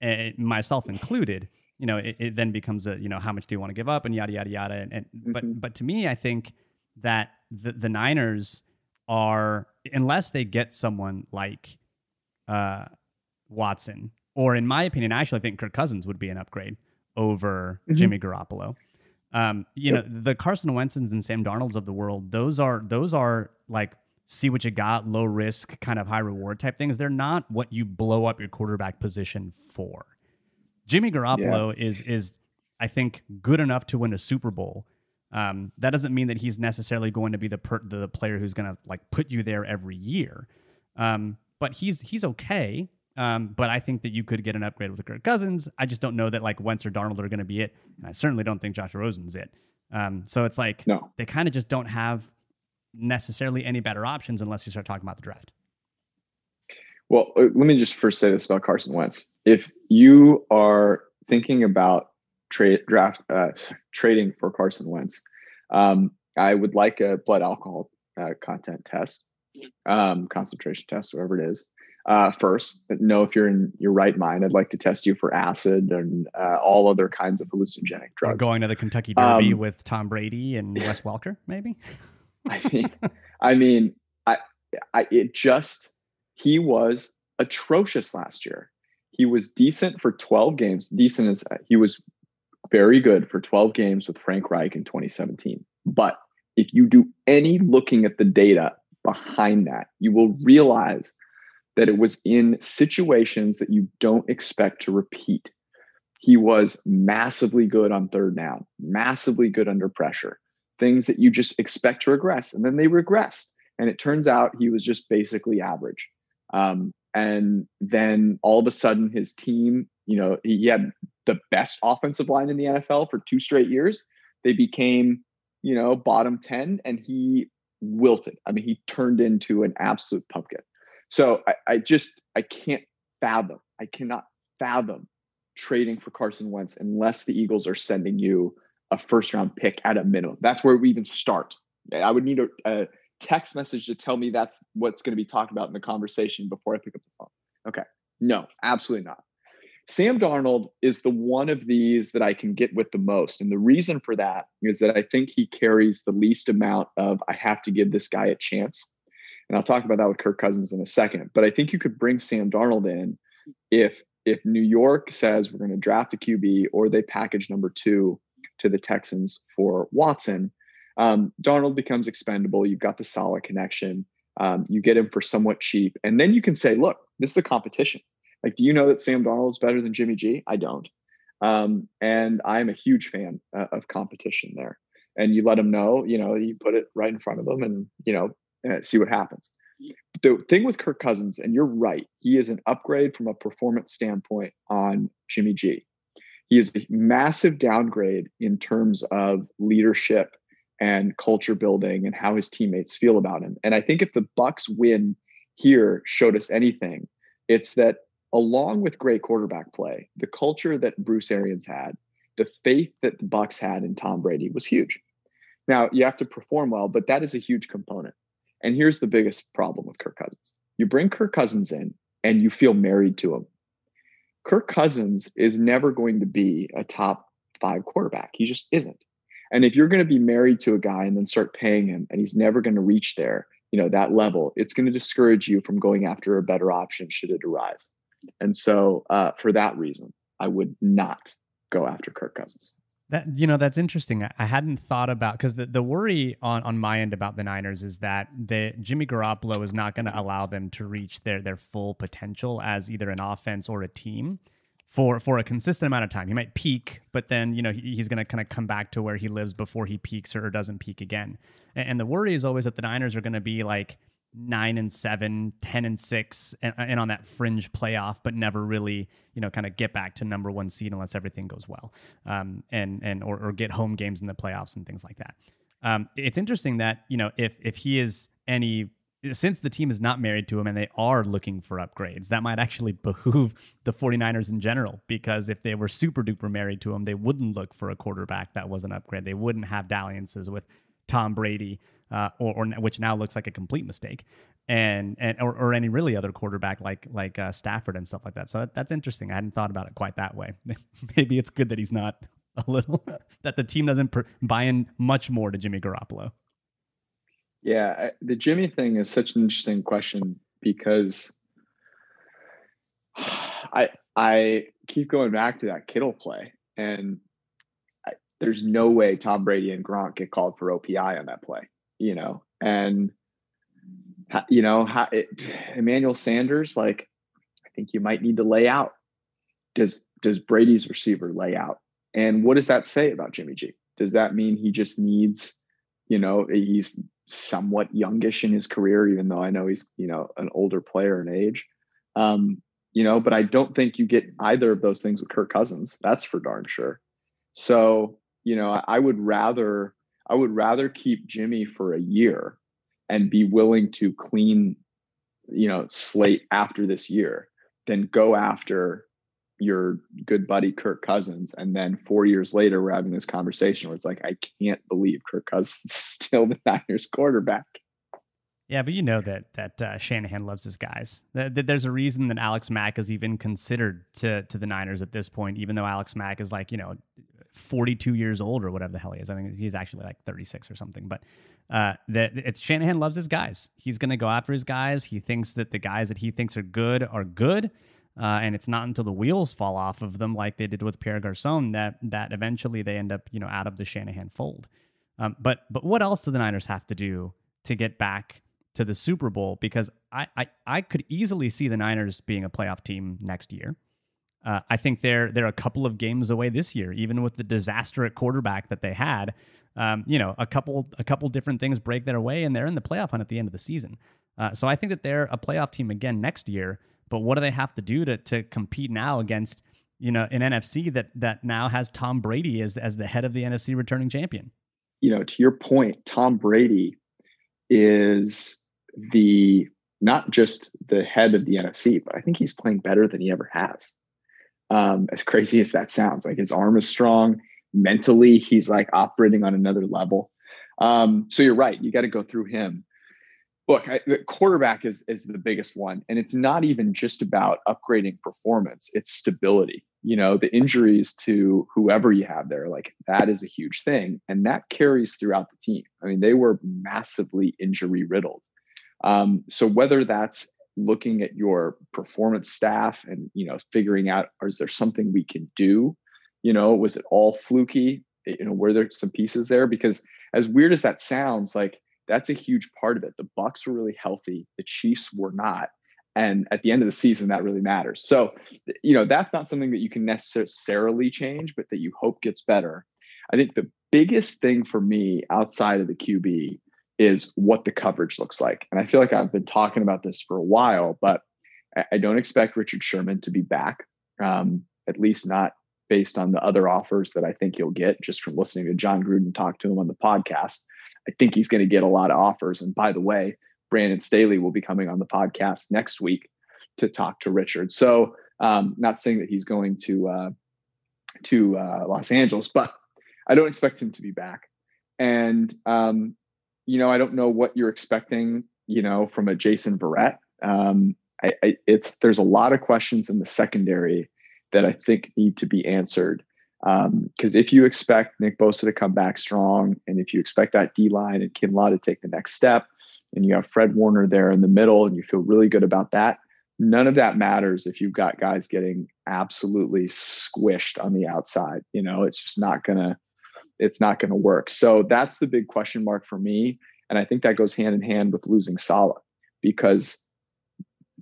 uh, myself included, you know, it, it, then becomes a you know how much do you want to give up and yada yada yada. And, and mm-hmm. but but to me, I think that the the Niners are unless they get someone like uh, Watson or in my opinion, I actually think Kirk Cousins would be an upgrade over mm-hmm. Jimmy Garoppolo. Um, you yep. know, the Carson Wentz's and Sam Darnold's of the world, those are those are like see what you got, low risk, kind of high reward type things. They're not what you blow up your quarterback position for. Jimmy Garoppolo yeah. is is I think good enough to win a Super Bowl. Um, that doesn't mean that he's necessarily going to be the per- the player who's going to like put you there every year. Um, but he's he's okay. Um, but I think that you could get an upgrade with Kirk Cousins. I just don't know that like Wentz or Darnold are going to be it, and I certainly don't think Josh Rosen's it. Um, so it's like no. they kind of just don't have necessarily any better options unless you start talking about the draft. Well, uh, let me just first say this about Carson Wentz. If you are thinking about trade draft uh, trading for Carson Wentz, um, I would like a blood alcohol uh, content test, um, concentration test, whatever it is uh, first. Know if you're in your right mind. I'd like to test you for acid and uh, all other kinds of hallucinogenic drugs. Or going to the Kentucky Derby um, with Tom Brady and Wes Welker, maybe. I mean, I mean, I, I, it just he was atrocious last year. He was decent for 12 games. Decent as he was very good for 12 games with Frank Reich in 2017. But if you do any looking at the data behind that, you will realize that it was in situations that you don't expect to repeat. He was massively good on third down, massively good under pressure, things that you just expect to regress. And then they regressed. And it turns out he was just basically average. Um, and then all of a sudden, his team, you know, he had the best offensive line in the NFL for two straight years. They became, you know, bottom 10, and he wilted. I mean, he turned into an absolute pumpkin. So I, I just I can't fathom. I cannot fathom trading for Carson Wentz unless the Eagles are sending you a first round pick at a minimum. That's where we even start. I would need a, a text message to tell me that's what's going to be talked about in the conversation before I pick up the phone. Okay. No, absolutely not. Sam Darnold is the one of these that I can get with the most. And the reason for that is that I think he carries the least amount of I have to give this guy a chance. And I'll talk about that with Kirk Cousins in a second. But I think you could bring Sam Darnold in if if New York says we're going to draft a QB or they package number two to the Texans for Watson. Um, Darnold becomes expendable. You've got the solid connection. Um, you get him for somewhat cheap, and then you can say, "Look, this is a competition. Like, do you know that Sam Darnold is better than Jimmy G? I don't." Um, and I'm a huge fan uh, of competition there. And you let them know, you know, you put it right in front of them, and you know, uh, see what happens. The thing with Kirk Cousins, and you're right, he is an upgrade from a performance standpoint on Jimmy G. He is a massive downgrade in terms of leadership and culture building and how his teammates feel about him. And I think if the Bucs win here showed us anything, it's that along with great quarterback play, the culture that Bruce Arians had, the faith that the Bucs had in Tom Brady was huge. Now you have to perform well, but that is a huge component. And here's the biggest problem with Kirk Cousins you bring Kirk Cousins in and you feel married to him. Kirk Cousins is never going to be a top five quarterback. He just isn't. And if you're going to be married to a guy and then start paying him and he's never going to reach there, you know, that level, it's going to discourage you from going after a better option should it arise. And so uh, for that reason, I would not go after Kirk Cousins. That you know that's interesting. I hadn't thought about because the, the worry on, on my end about the Niners is that the Jimmy Garoppolo is not going to allow them to reach their their full potential as either an offense or a team for for a consistent amount of time. He might peak, but then you know he, he's going to kind of come back to where he lives before he peaks or, or doesn't peak again. And, and the worry is always that the Niners are going to be like nine and seven, 10 and six, and, and, on that fringe playoff, but never really, you know, kind of get back to number one seed unless everything goes well, um, and and or, or, get home games in the playoffs and things like that. Um, it's interesting that you know if if he is any since the team is not married to him and they are looking for upgrades, that might actually behoove the 49ers in general. Because if they were super duper married to him, they wouldn't look for a quarterback that was an upgrade. They wouldn't have dalliances with Tom Brady, uh, or, or, which now looks like a complete mistake, and and or, or any really other quarterback like like uh, Stafford and stuff like that. So that, that's interesting. I hadn't thought about it quite that way. Maybe it's good that he's not a little that the team doesn't per, buy in much more to Jimmy Garoppolo. Yeah, the Jimmy thing is such an interesting question because I I keep going back to that Kittle play, and I, there's no way Tom Brady and Gronk get called for OPI on that play, you know, and you know, how it, Emmanuel Sanders, like, I think you might need to lay out. Does does Brady's receiver lay out? And what does that say about Jimmy G? Does that mean he just needs, you know, he's somewhat youngish in his career, even though I know he's, you know, an older player in age. Um, you know, but I don't think you get either of those things with Kirk Cousins. That's for darn sure. So, you know, I would rather I would rather keep Jimmy for a year and be willing to clean, you know, slate after this year than go after your good buddy Kirk Cousins. And then four years later, we're having this conversation where it's like, I can't believe Kirk Cousins is still the Niners quarterback. Yeah, but you know that that uh, Shanahan loves his guys. That, there's a reason that Alex Mack is even considered to to the Niners at this point, even though Alex Mack is like you know 42 years old or whatever the hell he is. I think he's actually like 36 or something. But uh, that it's Shanahan loves his guys. He's going to go after his guys. He thinks that the guys that he thinks are good are good. Uh, and it's not until the wheels fall off of them, like they did with Pierre Garcon, that that eventually they end up, you know, out of the Shanahan fold. Um, but but what else do the Niners have to do to get back to the Super Bowl? Because I I, I could easily see the Niners being a playoff team next year. Uh, I think they're they're a couple of games away this year, even with the disaster at quarterback that they had. Um, you know, a couple a couple different things break their way, and they're in the playoff hunt at the end of the season. Uh, so I think that they're a playoff team again next year. But what do they have to do to to compete now against you know an NFC that that now has Tom Brady as as the head of the NFC returning champion? You know, to your point, Tom Brady is the not just the head of the NFC, but I think he's playing better than he ever has. Um, as crazy as that sounds, like his arm is strong. Mentally, he's like operating on another level. Um, so you're right. You got to go through him. Look, I, the quarterback is is the biggest one, and it's not even just about upgrading performance; it's stability. You know, the injuries to whoever you have there, like that is a huge thing, and that carries throughout the team. I mean, they were massively injury riddled. Um, so whether that's looking at your performance staff and you know figuring out is there something we can do? You know was it all fluky? You know were there some pieces there? Because as weird as that sounds like that's a huge part of it. The Bucs were really healthy the chiefs were not and at the end of the season that really matters. So you know that's not something that you can necessarily change but that you hope gets better. I think the biggest thing for me outside of the qb is what the coverage looks like. And I feel like I've been talking about this for a while, but I don't expect Richard Sherman to be back, um, at least not based on the other offers that I think he'll get just from listening to Jon Gruden talk to him on the podcast. I think he's going to get a lot of offers. And by the way, Brandon Staley will be coming on the podcast next week to talk to Richard. So, um, not saying that he's going to uh, to uh, Los Angeles, but I don't expect him to be back. And um, you know, I don't know what you're expecting, you know, from a Jason Verrett. Um, I, I, it's there's a lot of questions in the secondary that I think need to be answered. Because um, if you expect Nick Bosa to come back strong, and if you expect that D line and Kinlaw to take the next step, and you have Fred Warner there in the middle, and you feel really good about that, none of that matters if you've got guys getting absolutely squished on the outside. You know, it's just not gonna it's not going to work. So that's the big question mark for me. And I think that goes hand in hand with losing Saleh because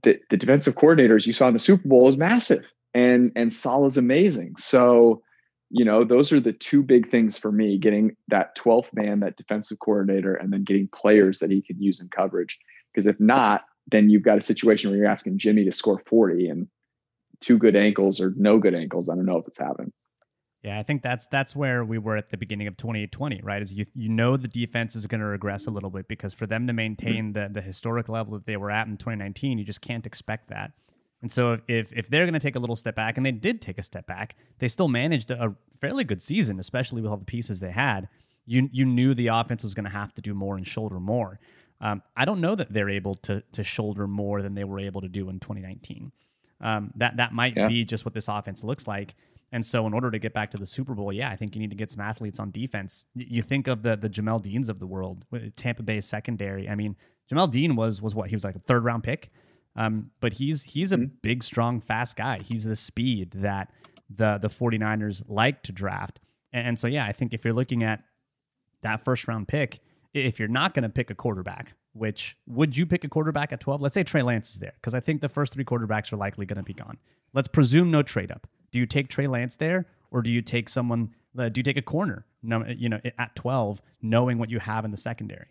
the, the defensive coordinators you saw in the Super Bowl is massive and and Saleh's amazing. So, you know, those are the two big things for me, getting that 12th man, that defensive coordinator, and then getting players that he can use in coverage. Because if not, then you've got a situation where you're asking Jimmy to score 40 and two good ankles or no good ankles. I don't know if it's happening. Yeah, I think that's that's where we were at the beginning of 2020, right? Is you you know the defense is going to regress a little bit because for them to maintain the the historic level that they were at in 2019, you just can't expect that. And so if if they're going to take a little step back, and they did take a step back, they still managed a fairly good season, especially with all the pieces they had. You you knew the offense was going to have to do more and shoulder more. Um, I don't know that they're able to to shoulder more than they were able to do in 2019. Um, that that might yeah. be just what this offense looks like. And so, in order to get back to the Super Bowl, yeah, I think you need to get some athletes on defense. You think of the the Jamel Deans of the world, Tampa Bay secondary. I mean, Jamel Dean was was what he was like a third round pick. Um, but he's he's a Mhm. big, strong, fast guy. He's the speed that the the 49ers like to draft. And, and so yeah, I think if you're looking at that first round pick, if you're not going to pick a quarterback, which would you pick a quarterback at 12? Let's say Trey Lance is there, because I think the first three quarterbacks are likely going to be gone. Let's presume no trade up. Do you take Trey Lance there, or do you take someone? Uh, do you take a corner? No, you know, at 12, knowing what you have in the secondary.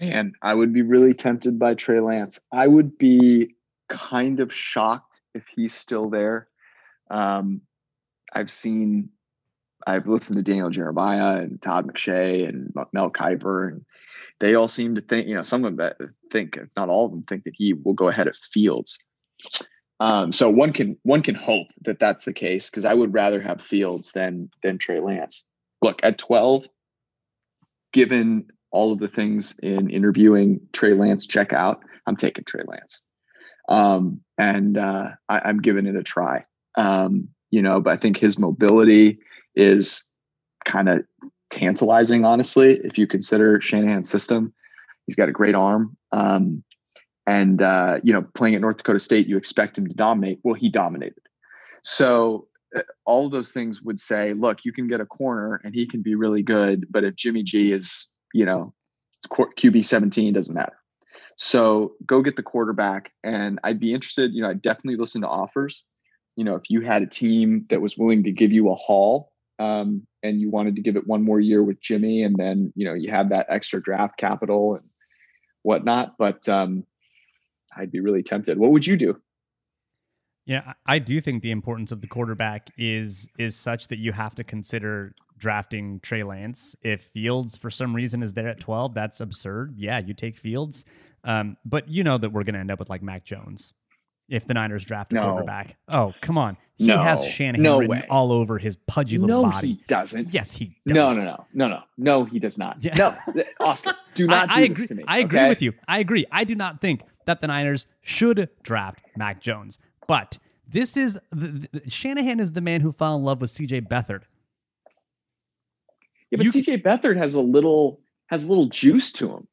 Man, I would be really tempted by Trey Lance. I would be kind of shocked if he's still there. Um, I've seen, I've listened to Daniel Jeremiah and Todd McShay and Mel Kiper, and they all seem to think, you know, some of them think, if not all of them, think that he will go ahead of Fields. Um, so one can one can hope that that's the case because I would rather have Fields than than Trey Lance. Look at twelve, given all of the things in interviewing Trey Lance check out, I'm taking Trey Lance. Um, and uh, I, am giving it a try. Um, you know, but I think his mobility is kind of tantalizing, honestly, if you consider Shanahan's system. He's got a great arm. Um, and, uh, you know, playing at North Dakota State, you expect him to dominate. Well, he dominated. So uh, all of those things would say, look, you can get a corner and he can be really good. But if Jimmy G is you know, QB 17 doesn't matter. So go get the quarterback. And I'd be interested, you know, I'd definitely listen to offers. You know, if you had a team that was willing to give you a haul um, and you wanted to give it one more year with Jimmy, and then, you know, you have that extra draft capital and whatnot. But um, I'd be really tempted. What would you do? Yeah, I do think the importance of the quarterback is is such that you have to consider drafting Trey Lance. If Fields for some reason is there at 12, that's absurd. Yeah, you take Fields. Um, but you know that we're going to end up with like Mac Jones if the Niners draft a No. quarterback. Oh, come on. He No. has Shanahan No written way. all over his pudgy little no, body. he doesn't. Yes, he does. No, no, no, no, no, no. He does not. Yeah. No, Oscar, do not. I, I agree. This to me, I agree okay? with you. I agree. I do not think that the Niners should draft Mac Jones, but this is the, the, Shanahan is the man who fell in love with C.J. Beathard. Yeah, but You- CJ Beathard has a little has a little juice to him.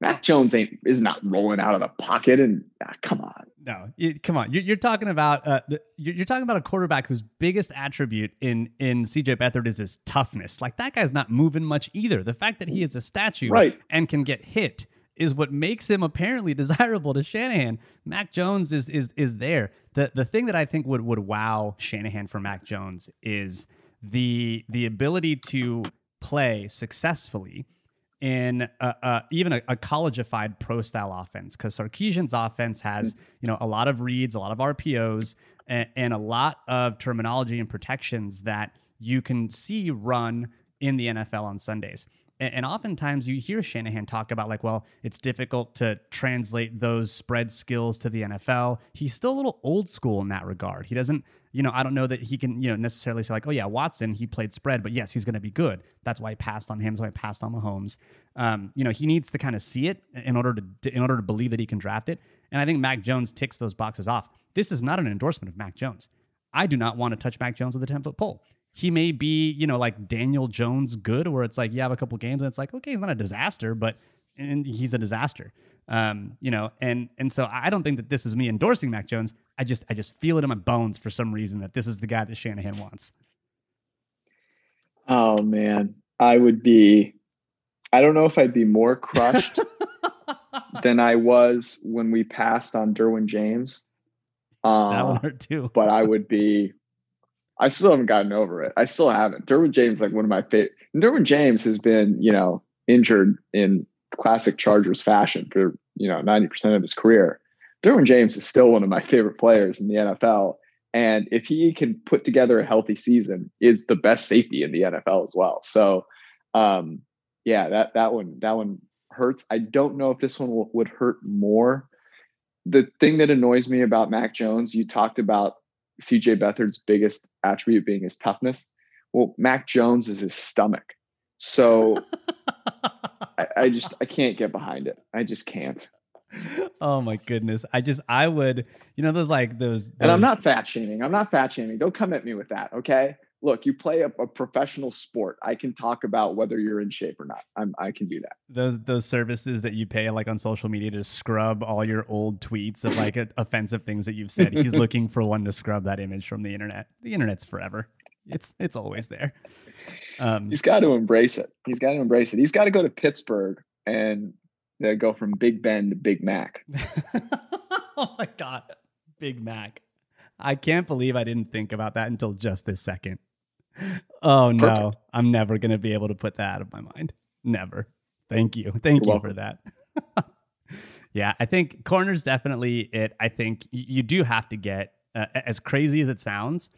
Mac Jones ain't is not rolling out of the pocket and ah, come on. No, it- come on. You're, you're talking about uh, the, you're, you're talking about a quarterback whose biggest attribute in in C.J. Beathard is his toughness. Like that guy's not moving much either. The fact that he is a statue Right. and can get hit is what makes him apparently desirable to Shanahan. Mac Jones is is is there. The the thing that I think would would wow Shanahan for Mac Jones is the the ability to play successfully in a, a, even a, a collegeified pro style offense because Sarkisian's offense has mm. you know a lot of reads, a lot of RPOs, and, and a lot of terminology and protections that you can see run in the NFL on Sundays. And, oftentimes you hear Shanahan talk about like, well, it's difficult to translate those spread skills to the NFL. He's still a little old school in that regard. He doesn't, you know, I don't know that he can, you know, necessarily say like, oh yeah, Watson, he played spread, but yes, he's going to be good. That's why I passed on him. That's why I passed on Mahomes. Um, you know, he needs to kind of see it in order to in order to believe that he can draft it. And I think Mac Jones ticks those boxes off. This is not an endorsement of Mac Jones. I do not want to touch Mac Jones with a 10 foot pole. He may be, you know, like Daniel Jones good, where it's like you have a couple games and it's like, okay, he's not a disaster, but and he's a disaster. Um, you know, and and so I don't think that this is me endorsing Mac Jones. I just I just feel it in my bones for some reason that this is the guy that Shanahan wants. Oh man, I would be. I don't know if I'd be more crushed than I was when we passed on Derwin James. That one hurt too. but I would be. I still haven't gotten over it. I still haven't. Derwin James, like one of my favorite. Derwin James has been, you know, injured in classic Chargers fashion for you know ninety percent of his career. Derwin James is still one of my favorite players in the NFL, and if he can put together a healthy season, is the best safety in the NFL as well. So, um, yeah, that that one that one hurts. I don't know if this one will, would hurt more. The thing that annoys me about Mac Jones, you talked about CJ Beathard's biggest attribute being his toughness. Well, Mac Jones is his stomach. So I, I just I can't get behind it. I just can't. oh my goodness. I just I would, you know, those like those, And I'm not fat shaming. I'm not fat shaming. Don't come at me with that, okay? Look, you play a, a, professional sport. I can talk about whether you're in shape or not. I'm, I can do that. Those those services that you pay like on social media to scrub all your old tweets of like offensive things that you've said. He's looking for one to scrub that image from the internet. The internet's forever. It's it's always there. Um, He's got to embrace it. He's got to embrace it. He's got to go to Pittsburgh and uh, go from Big Ben to Big Mac. oh my god, Big Mac. I can't believe I didn't think about that until just this second. Oh no, Perfect. I'm never going to be able to put that out of my mind. Never. Thank you. Thank You're you welcome. for that. yeah, I think corner's definitely it. I think you do have to get, uh, as crazy as it sounds,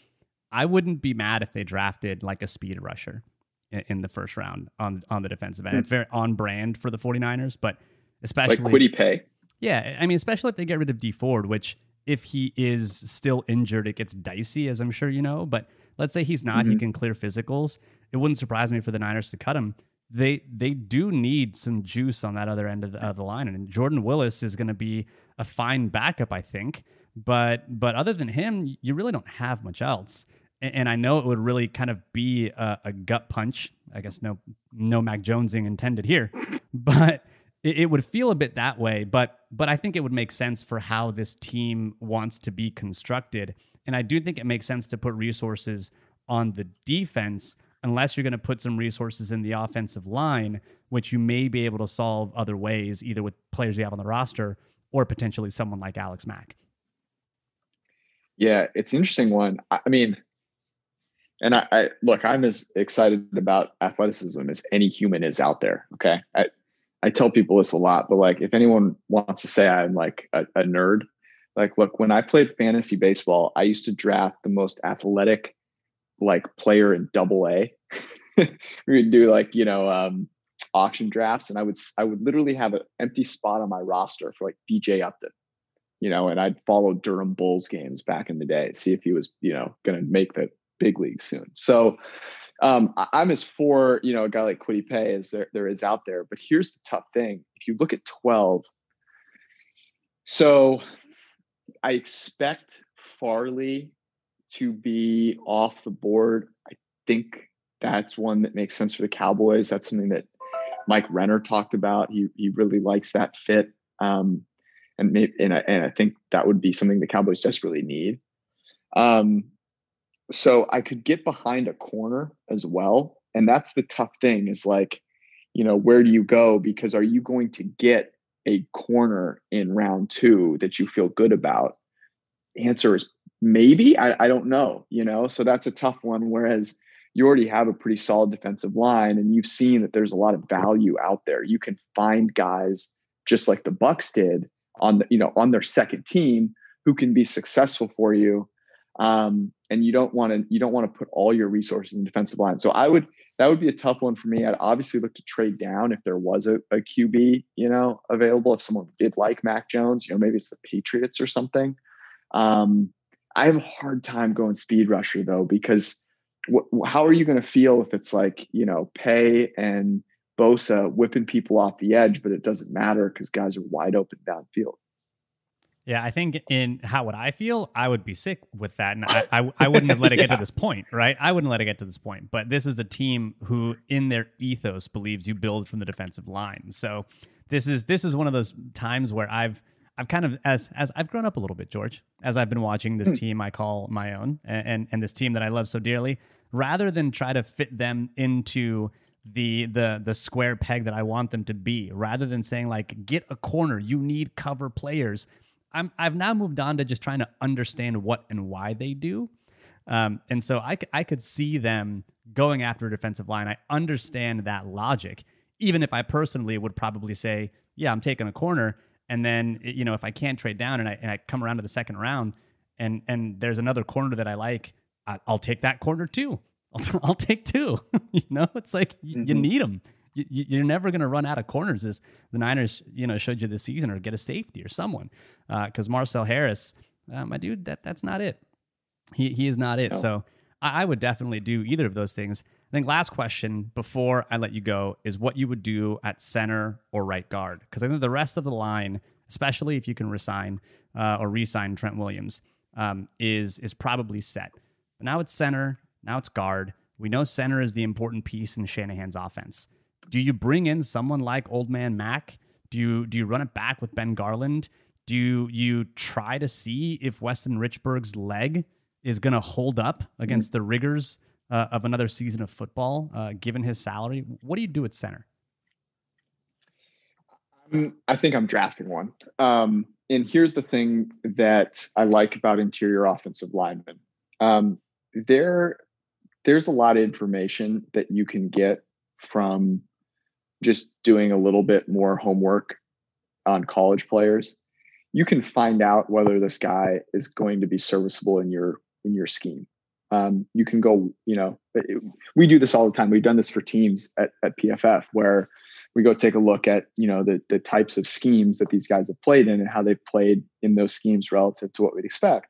I wouldn't be mad if they drafted like a speed rusher in, in the first round on on the defensive end. Mm-hmm. It's very on brand for the 49ers, but especially like Kwity Paye. Yeah, I mean, especially if they get rid of Dee Ford, which if he is still injured, it gets dicey, as I'm sure you know. But let's say he's not, mm-hmm. he can clear physicals. It wouldn't surprise me for the Niners to cut him. They they do need some juice on that other end of the, of the line, and Jordan Willis is going to be a fine backup, I think. But but other than him, you really don't have much else. And, and I know it would really kind of be a, a gut punch. I guess no no Mac Jonesing intended here, but it, it would feel a bit that way, but but I think it would make sense for how this team wants to be constructed. And I do think it makes sense to put resources on the defense unless you're going to put some resources in the offensive line, which you may be able to solve other ways, either with players you have on the roster or potentially someone like Alex Mack. Yeah, it's an interesting one. I mean, and I, I, look, I'm as excited about athleticism as any human is out there. Okay. I, I tell people this a lot, but like if anyone wants to say I'm like a, a nerd, like look, when I played fantasy baseball, I used to draft the most athletic like player in double A. we would do like, you know, um, auction drafts and I would I would literally have an empty spot on my roster for like BJ Upton. You know, and I'd follow Durham Bulls games back in the day, see if he was, you know, gonna make the big league soon. So um, I'm as for you know a guy like Kwity Paye as there there is out there. But here's the tough thing: if you look at 12, so I expect Farley to be off the board. I think that's one that makes sense for the Cowboys. That's something that Mike Renner talked about. He he really likes that fit, um, and maybe, and I, and I think that would be something the Cowboys desperately need. Um, so I could get behind a corner as well. And that's the tough thing is like, you know, where do you go? Because are you going to get a corner in round two that you feel good about? Answer is maybe. I, I don't know, you know, so that's a tough one. Whereas you already have a pretty solid defensive line and you've seen that there's a lot of value out there. You can find guys just like the Bucs did on the, you know, on their second team who can be successful for you um, and you don't want to you don't want to put all your resources in defensive line. So I would that would be a tough one for me. I'd obviously look to trade down if there was a, a QB, you know, available. If someone did like Mac Jones, you know, maybe it's the Patriots or something. Um, I have a hard time going speed rusher though because wh- how are you going to feel if it's like you know Paye and Bosa whipping people off the edge, but it doesn't matter because guys are wide open downfield. Yeah, I think in how would I feel? I would be sick with that, and I, I, I wouldn't have let it yeah. get to this point, right? I wouldn't let it get to this point. But this is a team who, in their ethos, believes you build from the defensive line. So this is this is one of those times where I've I've kind of as as I've grown up a little bit, George, as I've been watching this hmm. team I call my own, and, and and this team that I love so dearly. Rather than try to fit them into the the the square peg that I want them to be rather than saying like get a corner you need cover players I'm I've now moved on to just trying to understand what and why they do. Um, and so I, I could see them going after a defensive line. I understand that logic, even if I personally would probably say, yeah, I'm taking a corner. And then, you know, if I can't trade down and I, and I come around to the second round and, and there's another corner that I like, I, will take that corner too. I'll, I'll take two. you know, it's like mm-hmm. you need them you, are never going to run out of corners as the Niners, you know, showed you this season or get a safety or someone. Because uh, Marcel Harris, uh, my dude, that that's not it. He he is not it. No. So I, I, would definitely do either of those things. I think last question before I let you go is what you would do at center or right guard. Because I think the rest of the line, especially if you can resign uh, or resign Trent Williams, um, is is probably set. But now it's center. Now it's guard. We know center is the important piece in Shanahan's offense. Do you bring in someone like Old Man Mac? Do you do you run it back with Ben Garland? Do you, you try to see if Weston Richburg's leg is going to hold up against mm-hmm. the rigors uh, of another season of football, uh, given his salary? What do you do at center? I think I'm drafting one. Um, and here's the thing that I like about interior offensive linemen. Um, there, there's a lot of information that you can get from just doing a little bit more homework on college players. You can find out whether this guy is going to be serviceable in your in your scheme. Um, you can go, you know, it, we do this all the time. We've done this for teams at, at PFF where we go take a look at, you know, the, the types of schemes that these guys have played in and how they've played in those schemes relative to what we'd expect.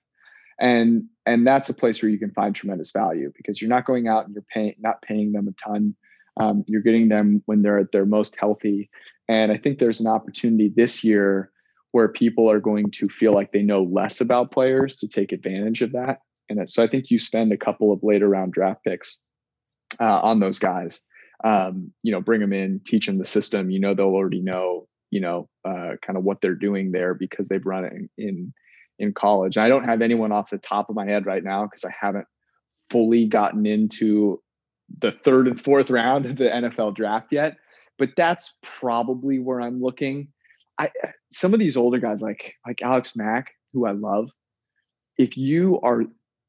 And, and that's a place where you can find tremendous value because you're not going out and you're paying, not paying them a ton. Um, you're getting them when they're at their most healthy. And I think there's an opportunity this year where people are going to feel like they know less about players to take advantage of that And. So I think you spend a couple of later round draft picks uh, on those guys. Um, you know, bring them in, teach them the system. You know, they'll already know, you know, uh, kind of what they're doing there because they've run it in in, in college. I don't have anyone off the top of my head right now because I haven't fully gotten into the third and fourth round of the NFL draft yet. But that's probably where I'm looking. I some of these older guys like like Alex Mack, who I love, if you are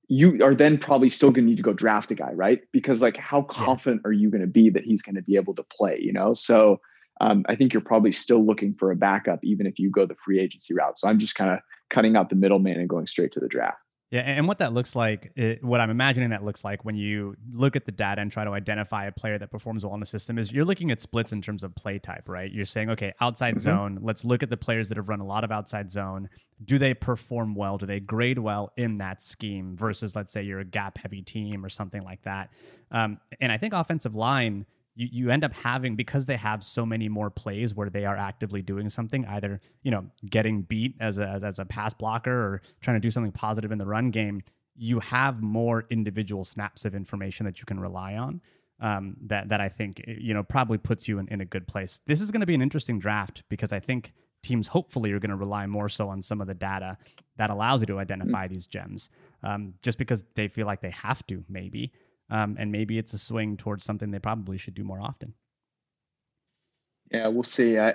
you are then probably still going to need to go draft a guy, right? Because like, how confident are you going to be that he's going to be able to play? You know, so um, I think you're probably still looking for a backup, even if you go the free agency route. So I'm just kind of cutting out the middleman and going straight to the draft. Yeah, and what that looks like, it, what I'm imagining that looks like when you look at the data and try to identify a player that performs well in the system is you're looking at splits in terms of play type, right? You're saying, okay, outside mm-hmm. zone, let's look at the players that have run a lot of outside zone. Do they perform well? Do they grade well in that scheme versus, let's say, you're a gap heavy team or something like that? Um, and I think offensive line you, you end up having because they have so many more plays where they are actively doing something either you know getting beat as a, as, a pass blocker or trying to do something positive in the run game you have more individual snaps of information that you can rely on um, that that I think you know probably puts you in, in a good place. This is going to be an interesting draft because I think teams hopefully are going to rely more so on some of the data that allows you to identify these gems, um, just because they feel like they have to maybe um, and maybe it's a swing towards something they probably should do more often. Yeah, we'll see. I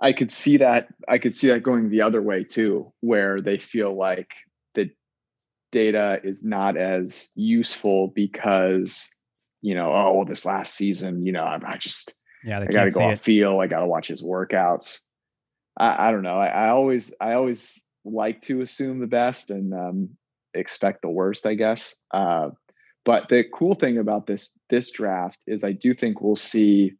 I could see that. I could see that going the other way too, where they feel like the data is not as useful because you know, oh, well, this last season, you know, I, I just yeah, I got to go off feel. I got to watch his workouts. I, I don't know. I, I, always I always like to assume the best and um, expect the worst. I guess. Uh, but the cool thing about this this draft is I do think we'll see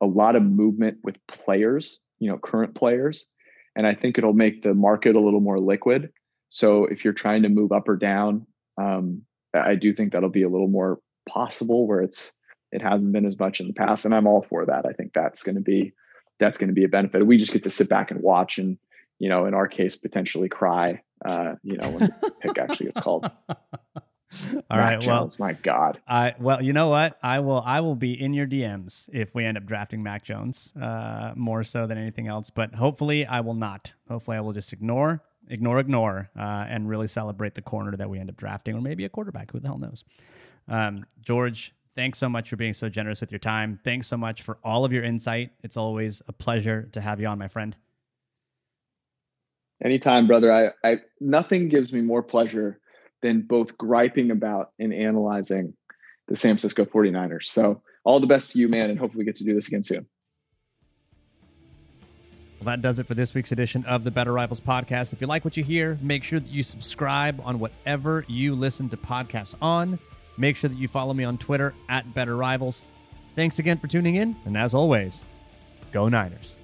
a lot of movement with players, you know, current players, and I think it'll make the market a little more liquid. So if you're trying to move up or down, um, I do think that'll be a little more possible where it's it hasn't been as much in the past, and I'm all for that. I think that's going to be that's going to be a benefit. We just get to sit back and watch, and you know, in our case, potentially cry. Uh, you know, when the pick actually gets called. All right. Jones, well, my God. I well, you know what? I will. I will be in your DMs if we end up drafting Mac Jones, uh, more so than anything else. But hopefully, I will not. Hopefully, I will just ignore, ignore, ignore, uh, and really celebrate the corner that we end up drafting, or maybe a quarterback. Who the hell knows? Um, George, thanks so much for being so generous with your time. Thanks so much for all of your insight. It's always a pleasure to have you on, my friend. Anytime, brother. I, I nothing gives me more pleasure than both griping about and analyzing the San Francisco 49ers. So all the best to you, man, and hopefully we get to do this again soon. Well, that does it for this week's edition of the Better Rivals podcast. If you like what you hear, make sure that you subscribe on whatever you listen to podcasts on. Make sure that you follow me on Twitter at Better Rivals. Thanks again for tuning in, and as always, go Niners.